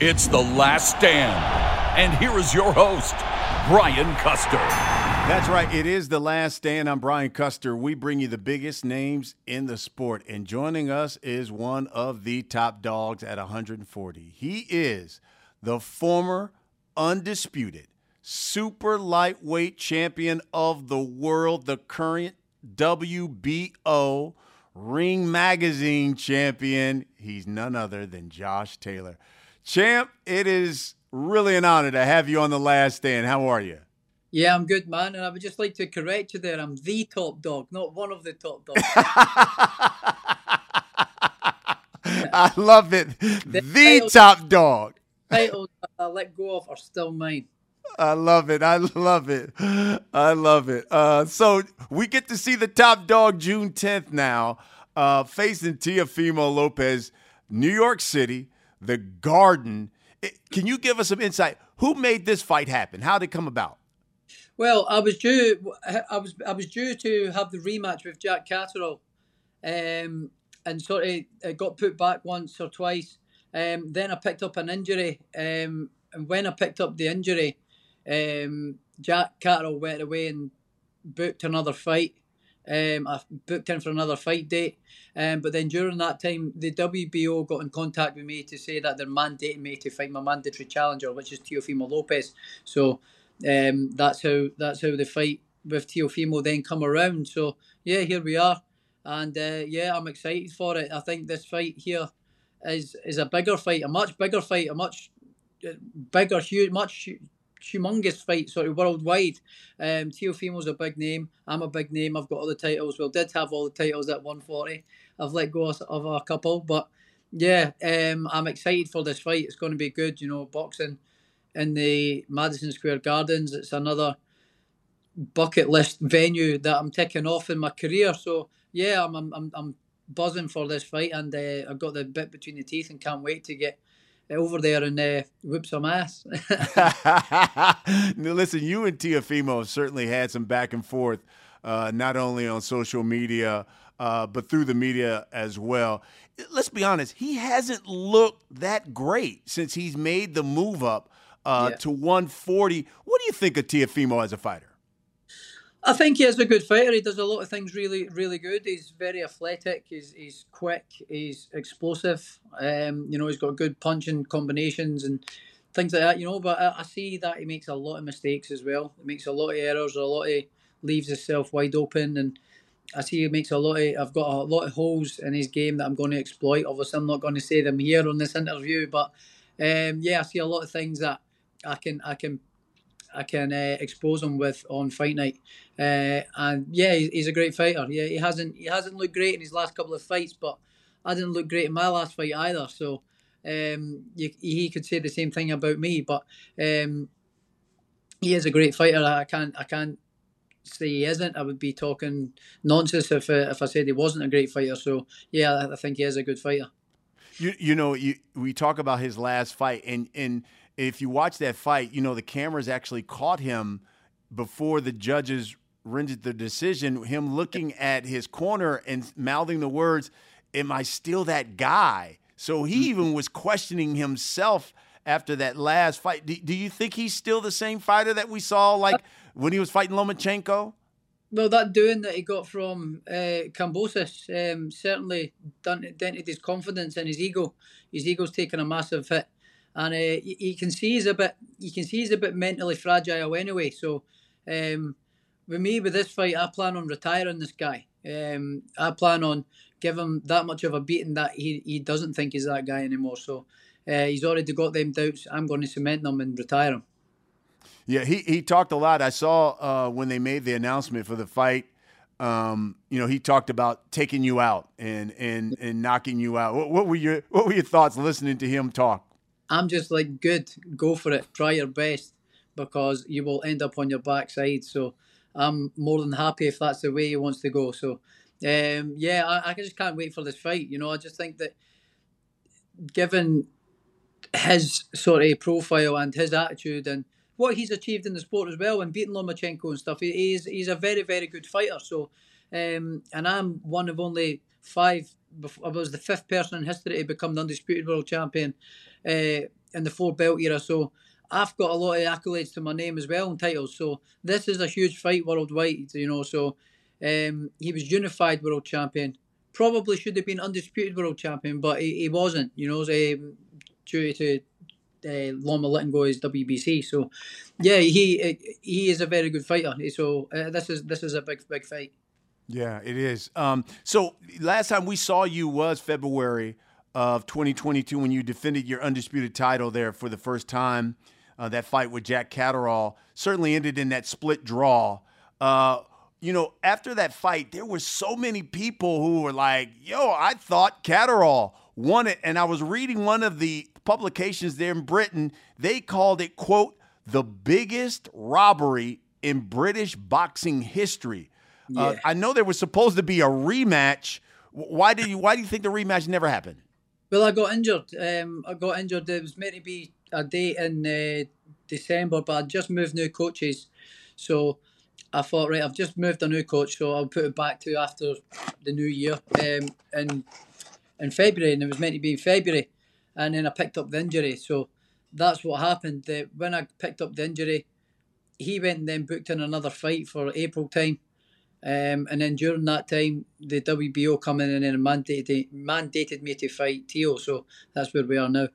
It's the last stand. And here is your host, Brian Custer. That's right. It is the last stand. I'm Brian Custer. We bring you the biggest names in the sport. And joining us is one of the top dogs at 140. He is the former undisputed super lightweight champion of the world, the current WBO Ring Magazine champion. He's none other than Josh Taylor. Champ, it is really an honor to have you on the last stand. How are you? Yeah, I'm good, man. And I would just like to correct you there. I'm the top dog, not one of the top dogs. I love it. The, the top dog. Titles I let go of are still mine. I love it. I love it. I love it. Uh, so we get to see the top dog June 10th now, uh, facing Teofimo Lopez, New York City the Garden. Can you give us some insight? Who made this fight happen? How did it come about? Well, I was due. I was I was due to have the rematch with Jack Catterall, um, and sort of it got put back once or twice. Um, then I picked up an injury, um, and when I picked up the injury, um, Jack Catterall went away and booked another fight. Um, I booked in for another fight date, um, but then during that time, the WBO got in contact with me to say that they're mandating me to fight my mandatory challenger, which is Teofimo Lopez. So um, that's how that's how the fight with Teofimo then come around. So yeah, here we are, and uh, yeah, I'm excited for it. I think this fight here is is a bigger fight, a much bigger fight, a much uh, bigger, huge, much humongous fight sort of worldwide. Um, Teofimo's a big name. I'm a big name. I've got all the titles. Well, did have all the titles at 140. I've let go of a couple, but yeah, um, I'm excited for this fight. It's going to be good. You know, boxing in the Madison Square Gardens. It's another bucket list venue that I'm ticking off in my career. So yeah, I'm I'm I'm, buzzing for this fight, and uh, I've got the bit between the teeth, and can't wait to get over there and uh, whoop some ass. now, listen, you and Teofimo certainly had some back and forth, uh, not only on social media, uh, but through the media as well. Let's be honest, he hasn't looked that great since he's made the move up uh, yeah. to 140. What do you think of Teofimo as a fighter? I think he is a good fighter. He does a lot of things really, really good. He's very athletic. He's, he's quick. He's explosive. Um, you know, he's got good punching combinations and things like that. You know, but I, I, see that he makes a lot of mistakes as well. He makes a lot of errors. A lot of leaves himself wide open, and I see he makes a lot of. I've got a lot of holes in his game that I'm going to exploit. Obviously, I'm not going to say them here on this interview, but um, yeah, I see a lot of things that I can I can I can uh, expose him with on fight night. Uh, and yeah, he's a great fighter. Yeah, he hasn't he hasn't looked great in his last couple of fights, but I didn't look great in my last fight either. So um, you, he could say the same thing about me. But um, he is a great fighter. I can't I can't say he isn't. I would be talking nonsense if uh, if I said he wasn't a great fighter. So yeah, I think he is a good fighter. You you know you, we talk about his last fight and and if you watch that fight, you know the cameras actually caught him before the judges rendered the decision. Him looking at his corner and mouthing the words, "Am I still that guy?" So he mm-hmm. even was questioning himself after that last fight. Do, do you think he's still the same fighter that we saw like when he was fighting Lomachenko? Well, that doing that he got from uh, Kambosos um, certainly dented his confidence and his ego. His ego's taken a massive hit and uh, you, you, can see he's a bit you can see he's a bit mentally fragile anyway. So um, with me with this fight, I plan on retiring this guy. Um, I plan on give him that much of a beating that he, he doesn't think he's that guy anymore. So uh, he's already got them doubts. I'm going to cement them and retire him. Yeah, he, he talked a lot. I saw uh, when they made the announcement for the fight. Um, you know, he talked about taking you out and and and knocking you out. What, what were your what were your thoughts listening to him talk? I'm just like, good, go for it, try your best, because you will end up on your backside. So I'm more than happy if that's the way he wants to go. So um, yeah, I, I just can't wait for this fight. You know, I just think that given his sort of profile and his attitude and what he's achieved in the sport as well and beating Lomachenko and stuff, he, he's he's a very very good fighter. So, um, and I'm one of only five. I was the fifth person in history to become the undisputed world champion uh, in the four belt era. So I've got a lot of accolades to my name as well and titles. So this is a huge fight worldwide, you know. So um, he was unified world champion. Probably should have been undisputed world champion, but he, he wasn't, you know, um, due to uh, Loma letting go his WBC. So yeah, he he is a very good fighter. So uh, this is this is a big big fight. Yeah, it is. Um, so last time we saw you was February of 2022 when you defended your undisputed title there for the first time. Uh, that fight with Jack Catterall certainly ended in that split draw. Uh, you know, after that fight, there were so many people who were like, yo, I thought Catterall won it. And I was reading one of the publications there in Britain. They called it, quote, the biggest robbery in British boxing history. Uh, yeah. Uh, I know there was supposed to be a rematch. Why did you? Why do you think the rematch never happened? Well, I got injured. Um, I got injured. It was meant to be a date in uh, December, but I just moved new coaches, so I thought, right, I've just moved a new coach, so I'll put it back to after the new year. Um, in in February, and it was meant to be in February, and then I picked up the injury. So that's what happened. That when I picked up the injury, he went and then booked in another fight for April time. Um, and then during that time, the WBO come in and then mandated mandated me to fight Teo. So that's where we are now.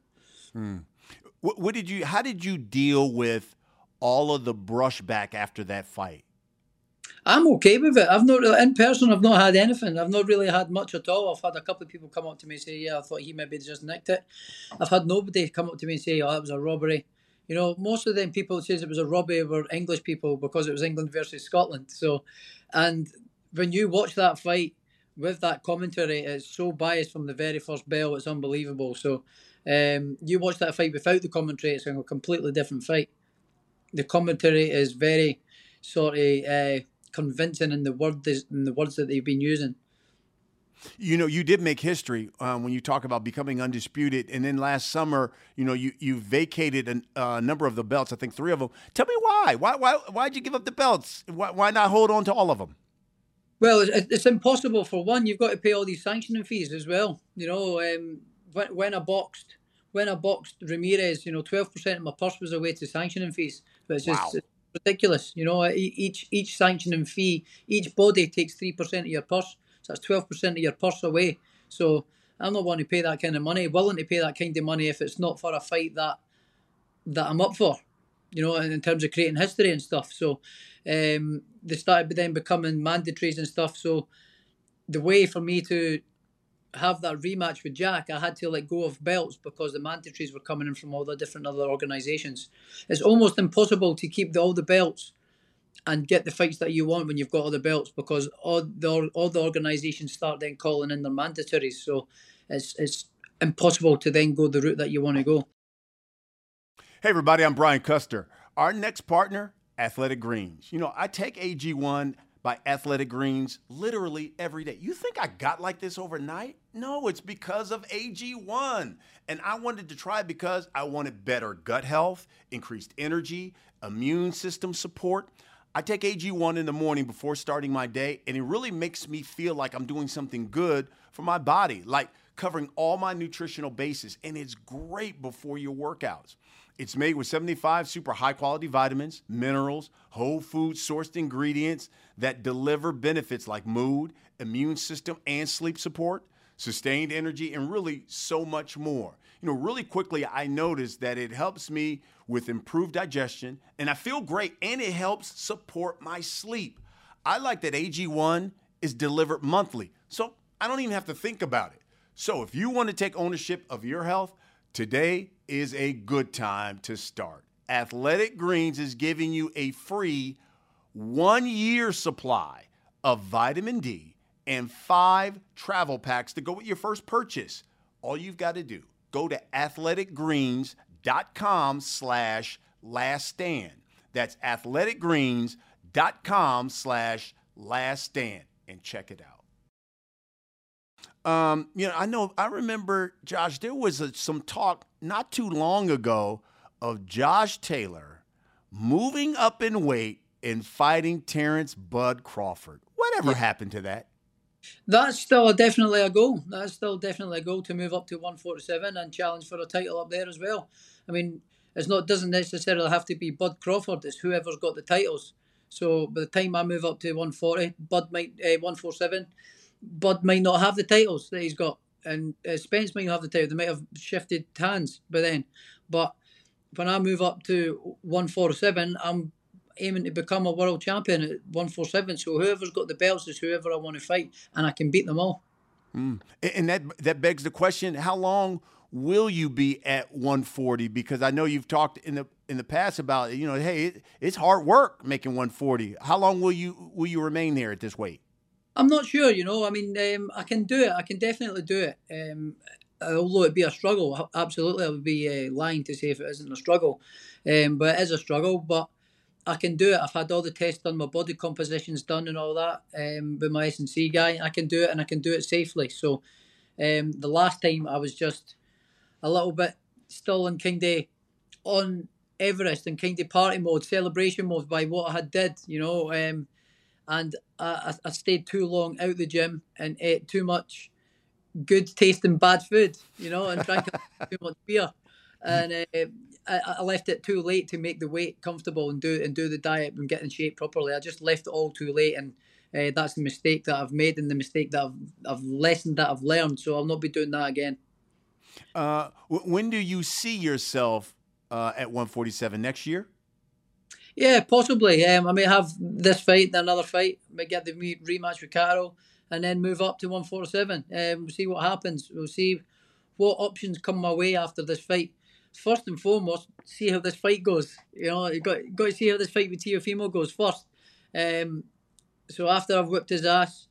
Hmm. What, what did you? How did you deal with all of the brushback after that fight? I'm okay with it. I've not really, in person. I've not had anything. I've not really had much at all. I've had a couple of people come up to me and say, "Yeah, I thought he maybe just nicked it." I've had nobody come up to me and say, "Oh, that was a robbery." You know, most of them people says it was a robbery were English people because it was England versus Scotland. So, and when you watch that fight with that commentary, it's so biased from the very first bell. It's unbelievable. So, um, you watch that fight without the commentary, it's a completely different fight. The commentary is very sort of uh, convincing in the word in the words that they've been using. You know, you did make history um, when you talk about becoming undisputed, and then last summer, you know, you you vacated a uh, number of the belts. I think three of them. Tell me why? Why why why'd you give up the belts? Why, why not hold on to all of them? Well, it's, it's impossible. For one, you've got to pay all these sanctioning fees as well. You know, um, when when I boxed when I boxed Ramirez, you know, twelve percent of my purse was away to sanctioning fees. But it's just wow. ridiculous. You know, each each sanctioning fee, each body takes three percent of your purse that's twelve percent of your purse away. So I'm not wanting to pay that kind of money. Willing to pay that kind of money if it's not for a fight that that I'm up for. You know, in terms of creating history and stuff. So um, they started then becoming mandatories and stuff. So the way for me to have that rematch with Jack, I had to let go of belts because the mandatories were coming in from all the different other organisations. It's almost impossible to keep the, all the belts and get the fights that you want when you've got all the belts because all the all the organisations start then calling in their mandatories. So it's it's impossible to then go the route that you want to go. Hey everybody, I'm Brian Custer. Our next partner, Athletic Greens. You know, I take AG1 by Athletic Greens literally every day. You think I got like this overnight? No, it's because of AG1. And I wanted to try because I wanted better gut health, increased energy, immune system support. I take AG1 in the morning before starting my day, and it really makes me feel like I'm doing something good for my body, like covering all my nutritional bases. And it's great before your workouts. It's made with 75 super high quality vitamins, minerals, whole food sourced ingredients that deliver benefits like mood, immune system, and sleep support, sustained energy, and really so much more you know, really quickly, I noticed that it helps me with improved digestion and I feel great and it helps support my sleep. I like that AG1 is delivered monthly, so I don't even have to think about it. So if you want to take ownership of your health, today is a good time to start. Athletic Greens is giving you a free one year supply of vitamin D and five travel packs to go with your first purchase. All you've got to do go to athleticgreens.com slash last stand. That's athleticgreens.com slash last stand and check it out. Um, you know, I know, I remember, Josh, there was a, some talk not too long ago of Josh Taylor moving up in weight and fighting Terence Bud Crawford. Whatever yeah. happened to that? That's still a, definitely a goal. That's still definitely a goal to move up to 147 and challenge for a title up there as well. I mean, it's not doesn't necessarily have to be Bud Crawford. It's whoever's got the titles. So by the time I move up to 140, Bud might uh, 147, Bud might not have the titles that he's got, and uh, Spence might not have the title. They might have shifted hands by then. But when I move up to 147, I'm aiming to become a world champion at 147. So whoever's got the belts is whoever I want to fight, and I can beat them all. Mm. And that that begs the question: How long will you be at 140? Because I know you've talked in the in the past about you know, hey, it, it's hard work making 140. How long will you will you remain there at this weight? I'm not sure. You know, I mean, um, I can do it. I can definitely do it. Um, although it be a struggle, absolutely, I would be uh, lying to say if it isn't a struggle. Um, but it is a struggle. But I can do it. I've had all the tests done, my body composition's done, and all that um, with my S and C guy. I can do it, and I can do it safely. So, um, the last time I was just a little bit still in kind of on Everest and kind of party mode, celebration mode by what I had did, you know. Um, and I, I stayed too long out the gym and ate too much good tasting bad food, you know, and drank too much beer. And uh, I, I, left it too late to make the weight comfortable and do and do the diet and get in shape properly. I just left it all too late, and uh, that's the mistake that I've made and the mistake that I've I've lessened that I've learned. So I'll not be doing that again. Uh, when do you see yourself uh, at 147 next year? Yeah, possibly. Um, I may have this fight, then another fight, may get the rematch with Catterall, and then move up to 147. Um, we'll see what happens. We'll see what options come my way after this fight. First and foremost, see how this fight goes. You know, you got got to see how this fight with Teofimo goes first. Um, so after I've whipped his ass,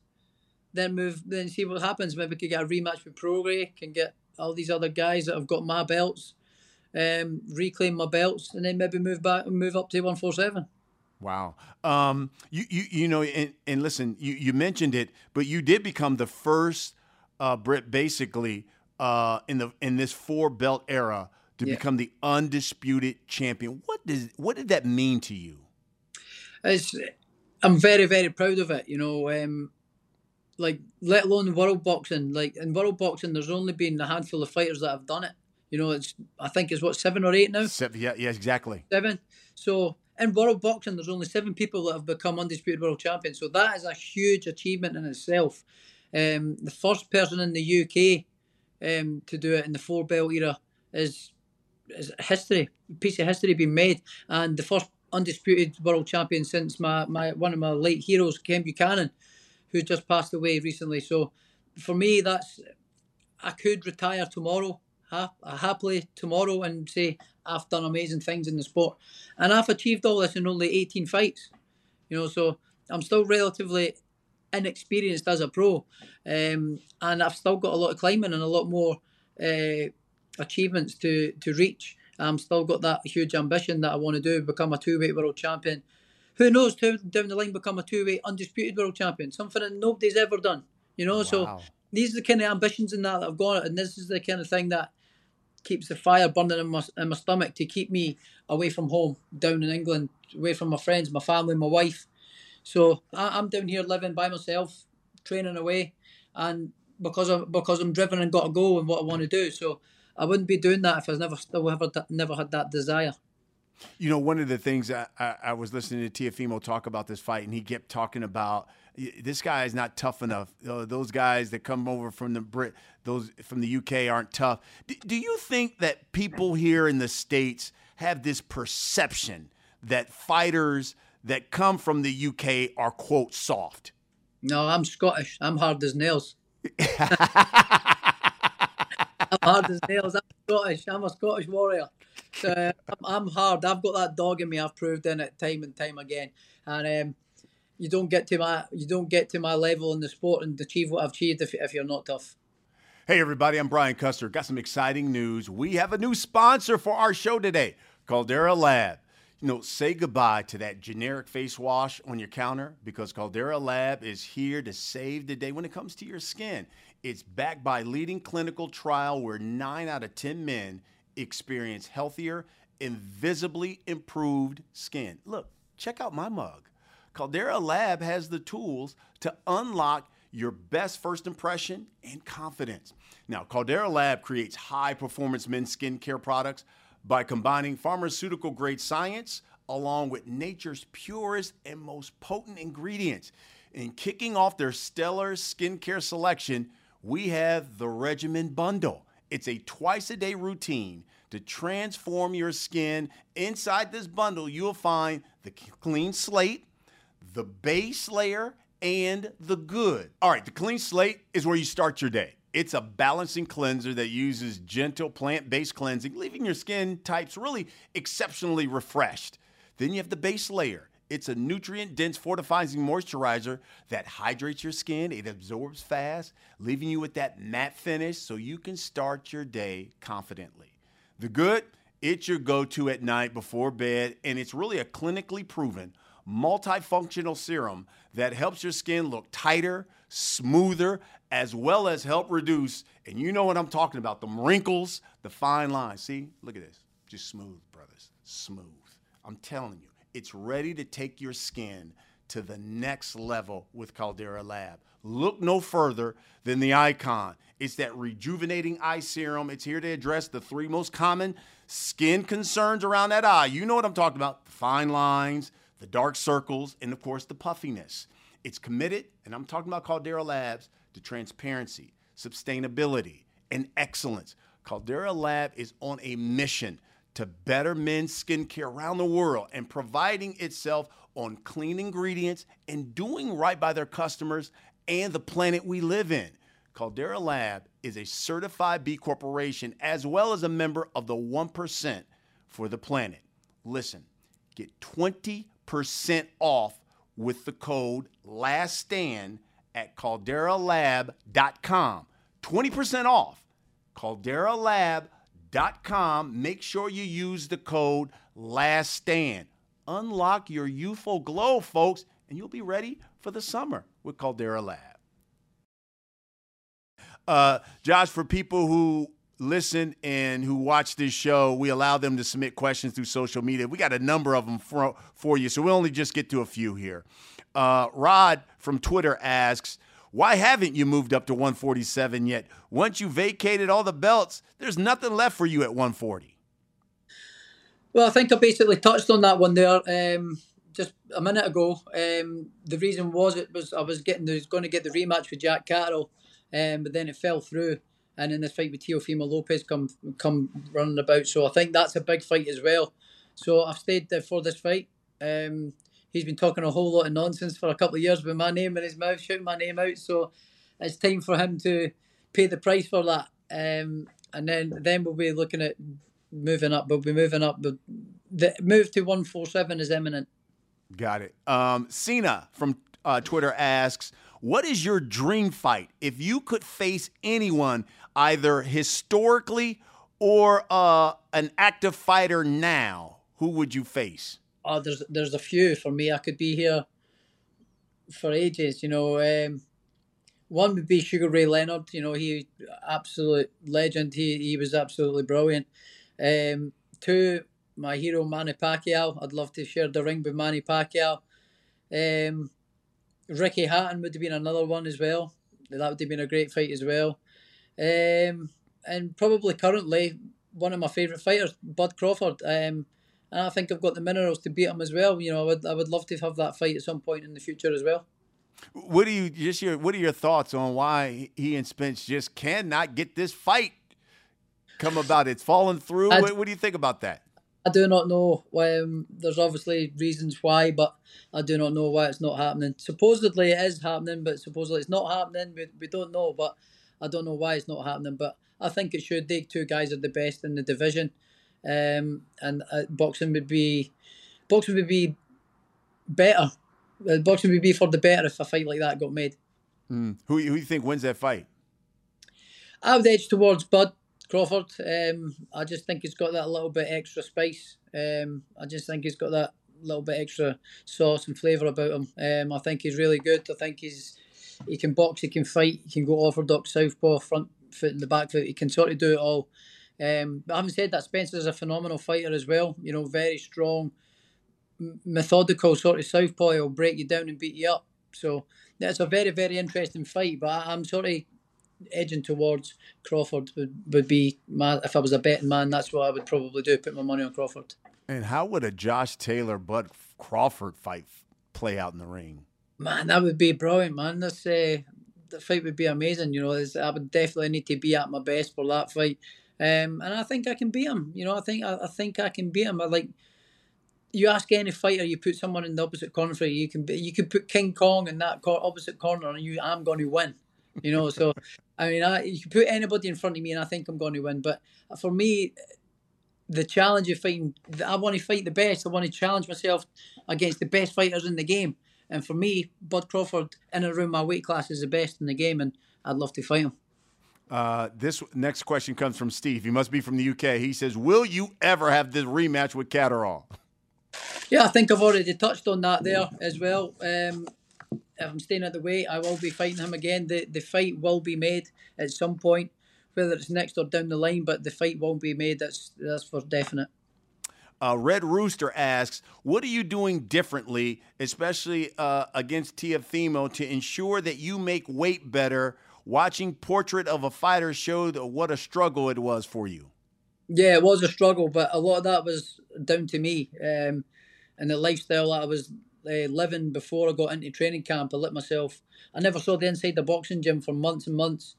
then move, then see what happens. Maybe we could get a rematch with Prograis, can get all these other guys that have got my belts, um, reclaim my belts, and then maybe move back and move up to one four seven. Wow. Um, you, you, you know, and, and listen, you, you mentioned it, but you did become the first uh, Brit basically uh, in the in this four belt era to yeah. become the undisputed champion. What does what did that mean to you? It's, I'm very very proud of it. You know, um, like let alone world boxing. Like in world boxing, there's only been a handful of fighters that have done it. You know, it's I think it's what seven or eight now. Seven, yeah, yeah, exactly. Seven. So in world boxing, there's only seven people that have become undisputed world champions. So that is a huge achievement in itself. Um, the first person in the UK um, to do it in the four belt era is is history, piece of history being made, and the first undisputed world champion since my, my one of my late heroes, Ken Buchanan, who just passed away recently. So for me, that's I could retire tomorrow, ha- happily tomorrow, and say I've done amazing things in the sport, and I've achieved all this in only 18 fights. You know, so I'm still relatively inexperienced as a pro, um, and I've still got a lot of climbing and a lot more uh, achievements to to reach. I'm still got that huge ambition that I want to do, become a two weight world champion who knows down the line become a two way undisputed world champion, something that nobody's ever done. You know, wow. so these are the kind of ambitions in that that I've got, and this is the kind of thing that keeps the fire burning in my in my stomach to keep me away from home, down in England, away from my friends, my family, my wife. So I, I'm down here living by myself, training away, and because of because I'm driven and got to go and what I want to do. So I wouldn't be doing that if I was never still ever never had that desire. You know, one of the things I, I, I, was listening to Teofimo talk about this fight, and he kept talking about this guy is not tough enough. Those guys that come over from the Brit, those from the UK aren't tough. Do, do you think that people here in the states have this perception that fighters that come from the UK are quote soft? No, I'm Scottish. I'm hard as nails. I'm hard as nails. I'm Scottish. I'm a Scottish warrior. So I'm, I'm, hard. I've got that dog in me. I've proved in it time and time again. And um, you don't get to my you don't get to my level in the sport and achieve what I've achieved if, if you're not tough. Hey everybody, I'm Brian Custer. Got some exciting news. We have a new sponsor for our show today, Caldera Lab. You know, say goodbye to that generic face wash on your counter because Caldera Lab is here to save the day when it comes to your skin. It's backed by leading clinical trial where 9 out of 10 men experience healthier and visibly improved skin. Look, check out my mug. Caldera Lab has the tools to unlock your best first impression and confidence. Now, Caldera Lab creates high performance men's skincare products by combining pharmaceutical grade science along with nature's purest and most potent ingredients. In kicking off their stellar skincare selection, we have the Regimen Bundle. It's a twice a day routine to transform your skin. Inside this bundle, you'll find the clean slate, the base layer, and the good. All right, the clean slate is where you start your day. It's a balancing cleanser that uses gentle plant based cleansing, leaving your skin types really exceptionally refreshed. Then you have the base layer. It's a nutrient dense fortifying moisturizer that hydrates your skin. It absorbs fast, leaving you with that matte finish so you can start your day confidently. The good, it's your go to at night before bed, and it's really a clinically proven multifunctional serum that helps your skin look tighter, smoother, as well as help reduce, and you know what I'm talking about, the wrinkles, the fine lines. See, look at this. Just smooth, brothers. Smooth. I'm telling you, it's ready to take your skin to the next level with Caldera Lab. Look no further than the icon. It's that rejuvenating eye serum. It's here to address the three most common skin concerns around that eye. You know what I'm talking about the fine lines, the dark circles, and of course, the puffiness. It's committed, and I'm talking about Caldera Labs, to transparency, sustainability, and excellence. Caldera Lab is on a mission to better men's skincare around the world and providing itself on clean ingredients and doing right by their customers and the planet we live in. Caldera Lab is a certified B Corporation as well as a member of the 1% for the planet. Listen, get 20% off with the code LASTSTAND at calderalab.com. 20% off. calderalab.com com. Make sure you use the code Last Stand. Unlock your youthful glow, folks, and you'll be ready for the summer with Caldera Lab. Uh, Josh, for people who listen and who watch this show, we allow them to submit questions through social media. We got a number of them for, for you, so we'll only just get to a few here. Uh, Rod from Twitter asks, why haven't you moved up to 147 yet? Once you vacated all the belts, there's nothing left for you at 140. Well, I think I basically touched on that one there um, just a minute ago. Um, the reason was it was I was getting was going to get the rematch with Jack Catterall, um, but then it fell through. And in this fight with Teofimo Lopez come come running about, so I think that's a big fight as well. So I've stayed there for this fight. Um, he's been talking a whole lot of nonsense for a couple of years with my name in his mouth, shouting my name out. So it's time for him to pay the price for that. Um, and then then we'll be looking at moving up. We'll be moving up. The, move to one four seven is imminent. Got it. Um, Cena from uh, Twitter asks, "What is your dream fight? If you could face anyone, either historically or uh, an active fighter now, who would you face?" Oh, there's there's a few for me. I could be here for ages. You know, um, one would be Sugar Ray Leonard. You know, he absolute legend. He he was absolutely brilliant. Um, two, my hero Manny Pacquiao. I'd love to share the ring with Manny Pacquiao. Um, Ricky Hatton would have been another one as well. That would have been a great fight as well. Um, and probably currently one of my favourite fighters, Bud Crawford. Um, and I think I've got the minerals to beat him as well. You know, I would I would love to have that fight at some point in the future as well. What do you just your what are your thoughts on why he and Spence just cannot get this fight come about? It's fallen through. What, what, do you think about that? I do not know. Um, there's obviously reasons why, but I do not know why it's not happening. Supposedly it is happening, but supposedly it's not happening. We, we don't know, but I don't know why it's not happening. But I think it should. They two guys are the best in the division um, and uh, boxing would be boxing would be better. Uh, boxing would be for the better if a fight like that got made. Mm. Who who you think wins that fight? I would edge towards Bud Crawford. Um, I just think he's got that little bit extra spice. Um, I just think he's got that little bit extra sauce and flavour about him. Um, I think he's really good. I think he's he can box, he can fight, he can go orthodox southpaw, front foot and the back foot. He can sort of do it all. Um, but having said that, Spencer's a phenomenal fighter as well. You know, very strong, methodical sort of southpaw. He'll break you down and beat you up. So that's a very very interesting fight. But I, am sort of edging towards Crawford would, would be my if I was a betting man. That's what I would probably do. Put my money on Crawford. And how would a Josh Taylor Bud Crawford fight play out in the ring? Man, that would be brilliant, man. This uh, the fight would be amazing. You know, I would definitely need to be at my best for that fight. Um, and I think I can beat him. You know, I think I, I think I can beat him. I like you ask any fighter, you put someone in the opposite corner for you, you can you can put King Kong in that opposite corner, and you I'm going to win. You know, so I mean, I, you can put anybody in front of me, and I think I'm going to win. But for me, the challenge of fighting, I want to fight the best. I want to challenge myself against the best fighters in the game. And for me, Bud Crawford in and around my weight class is the best in the game, and I'd love to fight him. Uh, this next question comes from Steve. He must be from the UK. He says, "Will you ever have this rematch with Catterall?" Yeah, I think I've already touched on that there as well. Um, if I'm staying at the weight, I will be fighting him again. The the fight will be made at some point, whether it's next or down the line, but the fight won't be made. That's that's for definite. Uh, Red Rooster asks, "What are you doing differently, especially uh, against Teofimo, to ensure that you make weight better?" Watching Portrait of a Fighter showed what a struggle it was for you. Yeah, it was a struggle, but a lot of that was down to me um, and the lifestyle that I was uh, living before I got into training camp. I let myself. I never saw the inside the boxing gym for months and months.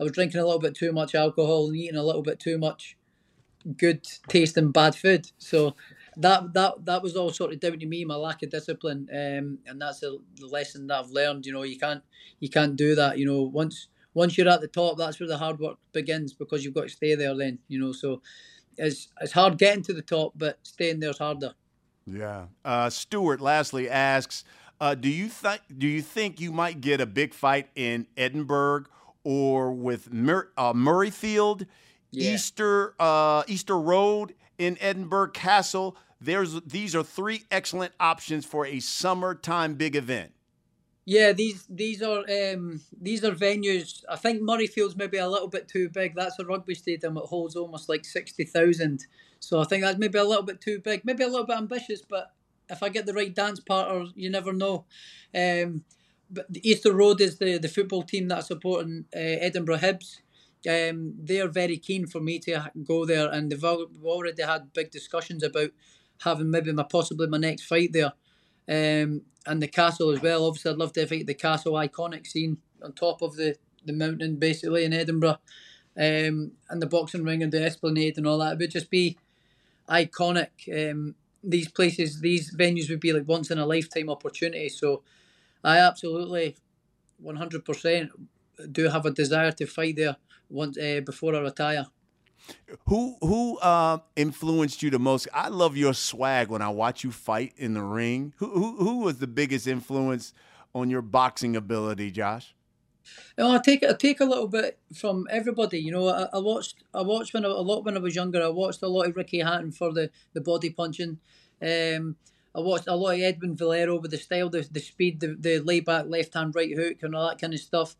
I was drinking a little bit too much alcohol and eating a little bit too much good tasting bad food. So that that that was all sort of down to me, my lack of discipline, um, and that's a, the lesson that I've learned. You know, you can't you can't do that. You know, once once you're at the top, that's where the hard work begins because you've got to stay there. Then you know, so it's it's hard getting to the top, but staying there's harder. Yeah. Uh, Stewart lastly asks, uh, do you think do you think you might get a big fight in Edinburgh or with Mur- uh, Murrayfield, yeah. Easter uh, Easter Road in Edinburgh Castle? There's these are three excellent options for a summertime big event. Yeah, these these are um, these are venues. I think Murrayfield's maybe a little bit too big. That's a rugby stadium that holds almost like sixty thousand. So I think that's maybe a little bit too big, maybe a little bit ambitious. But if I get the right dance partner, you never know. Um, but Easter Road is the the football team that's supporting uh, Edinburgh Hibs. Um, they're very keen for me to go there, and they've already had big discussions about having maybe my possibly my next fight there. Um, and the castle as well. Obviously, I'd love to fight the castle iconic scene on top of the, the mountain, basically in Edinburgh, um, and the boxing ring and the Esplanade and all that. It would just be iconic. Um, these places, these venues would be like once in a lifetime opportunity. So, I absolutely, one hundred percent, do have a desire to fight there once uh, before I retire. Who who uh, influenced you the most? I love your swag when I watch you fight in the ring. Who who, who was the biggest influence on your boxing ability, Josh? You know, I take I take a little bit from everybody. You know, I, I watched I watched when I, a lot when I was younger. I watched a lot of Ricky Hatton for the, the body punching. Um, I watched a lot of Edwin Valero with the style, the, the speed, the, the lay back left hand right hook and all that kind of stuff.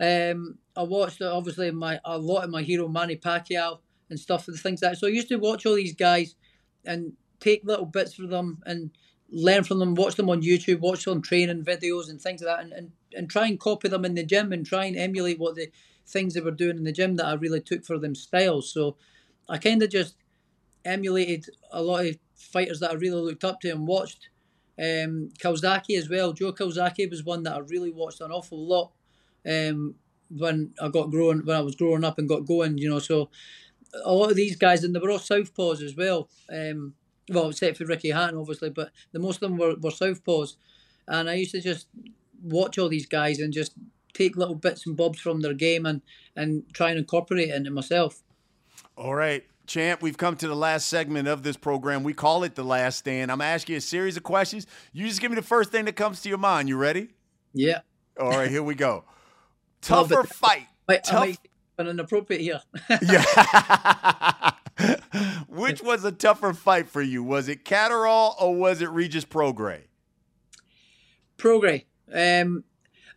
Um, I watched obviously my a lot of my hero Manny Pacquiao and stuff and things like that. So I used to watch all these guys and take little bits from them and learn from them, watch them on YouTube, watch them training videos and things like that, and, and, and try and copy them in the gym and try and emulate what the things they were doing in the gym that I really took for them styles. So I kind of just emulated a lot of fighters that I really looked up to and watched. Um, Calzaghe as well. Joe Calzaghe was one that I really watched an awful lot um, when I got growing when I was growing up and got going. You know, so a lot of these guys, and they were all southpaws as well. Um, well, except for Ricky Hatton, obviously, but the most of them were, were southpaws. And I used to just watch all these guys and just take little bits and bobs from their game and, and try and incorporate it into myself. All right. Champ, we've come to the last segment of this program. We call it The Last Stand. I'm asking you a series of questions. You just give me the first thing that comes to your mind. You ready? Yeah. All right, here we go. Tougher fight. Wait, Tough. But inappropriate here. yeah. Which was a tougher fight for you? Was it Catterall or was it Regis Prograis? Prograis. Um,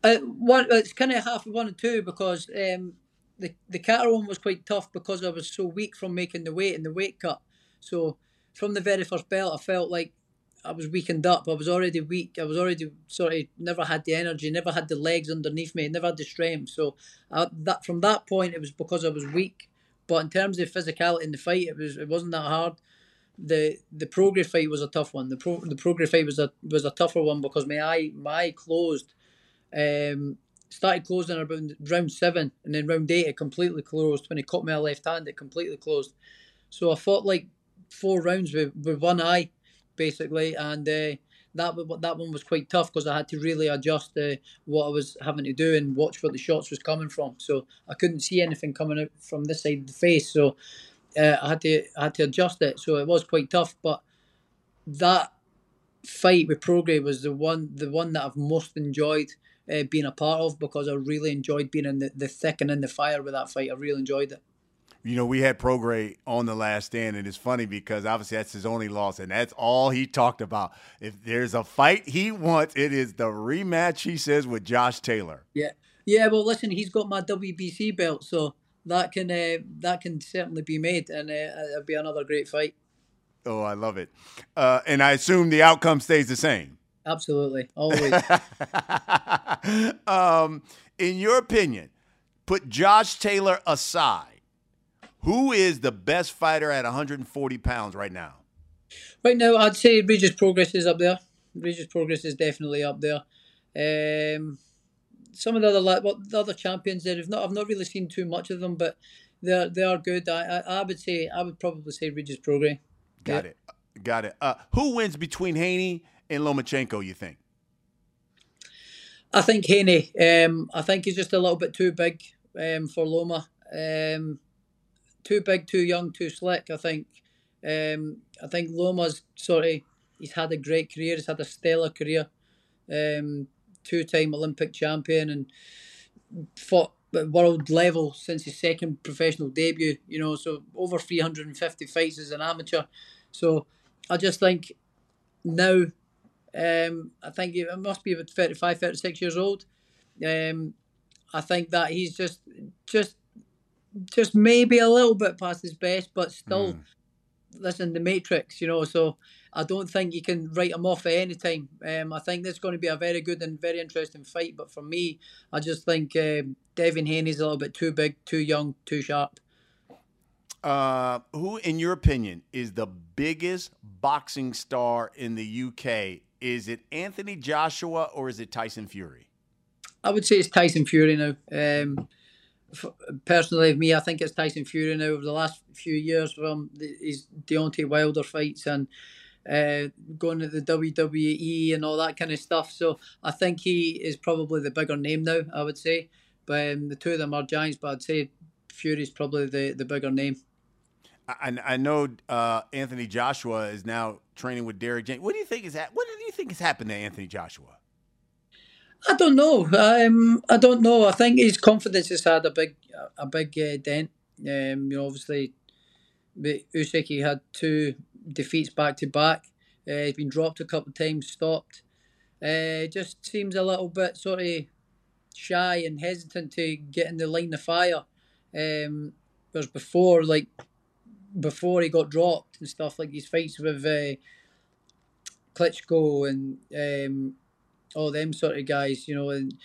uh, one, it's kind of half one and two because um, the the Catterall one was quite tough because I was so weak from making the weight and the weight cut. So from the very first belt, I felt like I was weakened up. I was already weak. I was already sort of never had the energy, never had the legs underneath me, never had the strength. So I, that from that point, it was because I was weak. But in terms of physicality in the fight, it was it wasn't that hard. The the Prograis fight was a tough one. The pro the Prograis fight was a was a tougher one because my eye my eye closed. Um, started closing around round seven, and then round eight it completely closed. When he caught a left hand, it completely closed. So I fought like four rounds with, with one eye basically, and uh, that that one was quite tough because I had to really adjust uh, what I was having to do and watch where the shots was coming from. So I couldn't see anything coming out from this side of the face, so uh, I had to I had to adjust it. So it was quite tough, but that fight with Prograis was the one the one that I've most enjoyed. Uh, being a part of because I really enjoyed being in the, the thick and in the fire with that fight. I really enjoyed it you know, we had Prograis on the last stand, and it's funny because obviously that's his only loss, and that's all he talked about. If there's a fight he wants, it is the rematch, he says, with Josh Taylor. Yeah. Yeah, well, listen, he's got my WBC belt, so that can uh, that can certainly be made, and uh, it'll be another great fight. Oh, I love it. Uh, and I assume the outcome stays the same. Absolutely, always. um, in your opinion, put Josh Taylor aside who is the best fighter at 140 pounds right now? Right now, I'd say Regis Prograis is up there. Regis Prograis is definitely up there. Um, some of the other well, the other champions there, I've not I've not really seen too much of them, but they they are good. I, I, I would say I would probably say Regis Prograis. Got yeah. it, got it. Uh, who wins between Haney and Lomachenko? You think? I think Haney. Um, I think he's just a little bit too big um, for Loma. Um, too big, too young, too slick. I think. Um, I think Loma's sort of he's had a great career. He's had a stellar career. Um, two-time Olympic champion and fought at world level since his second professional debut. You know, so over 350 fights as an amateur. So I just think now, um, I think it must be about 35, 36 years old. Um, I think that he's just just just maybe a little bit past his best, but still, mm. listen, the Matrix, you know. So I don't think you can write him off at any time. Um, I think this is going to be a very good and very interesting fight. But for me, I just think uh, Devin Haney's a little bit too big, too young, too sharp. Uh, who, in your opinion, is the biggest boxing star in the UK? Is it Anthony Joshua or is it Tyson Fury? I would say it's Tyson Fury now. Um, personally, me, I think it's Tyson Fury now over the last few years from his Deontay Wilder fights and uh, going to the WWE and all that kind of stuff. So I think he is probably the bigger name now, I would say. But um, the two of them are giants, but I'd say Fury's probably the, the bigger name. I, I know uh, Anthony Joshua is now training with Derrick James. What do you think is? What do you think has happened to Anthony Joshua? I don't know. Um, I don't know. I think his confidence has had a big, a big uh, dent. Um, you know, obviously, Usyk he had two defeats back to back. Uh, he's been dropped a couple of times, stopped. Uh, just seems a little bit sort of shy and hesitant to get in the line of fire. Um, whereas before, like before he got dropped and stuff, like his fights with uh, Klitschko and um, all them sort of guys, you know, and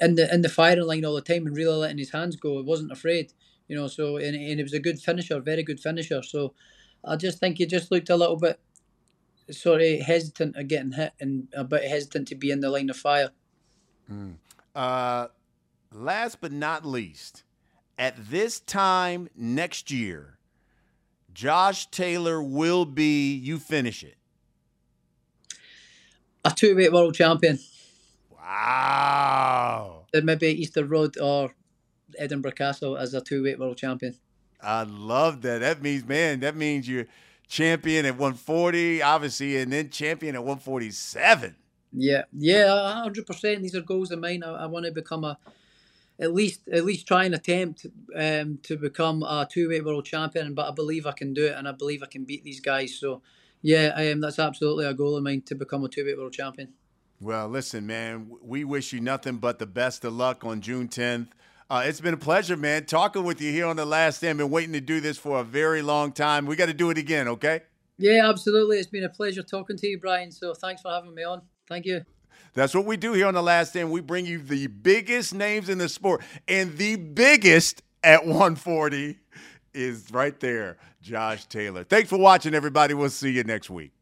in the in the firing line all the time and really letting his hands go. He wasn't afraid, you know. So and, and he was a good finisher, very good finisher. So I just think he just looked a little bit sort of hesitant of getting hit and a bit hesitant to be in the line of fire. Mm. Uh, last but not least, at this time next year, Josh Taylor will be. You finish it a two weight world champion. Wow. Maybe Easter Road or Edinburgh Castle as a two weight world champion. I love that. That means, man, that means you're champion at 140, obviously, and then champion at 147. Yeah, yeah, hundred percent. These are goals of mine. I, I, want to become a, at least, at least try and attempt um, to become a two weight world champion. But I believe I can do it, and I believe I can beat these guys. So yeah, that's absolutely a goal of mine to become a two-weight world champion. Well, listen, man, we wish you nothing but the best of luck on June 10th. Uh, it's been a pleasure, man, talking with you here on the last stand. Been waiting to do this for a very long time. We got to do it again, okay? Yeah, absolutely. It's been a pleasure talking to you, Brian. So thanks for having me on. Thank you. That's what we do here on the last stand. We bring you the biggest names in the sport, and the biggest at 140 is right there. Josh Taylor. Thanks for watching, everybody. We'll see you next week.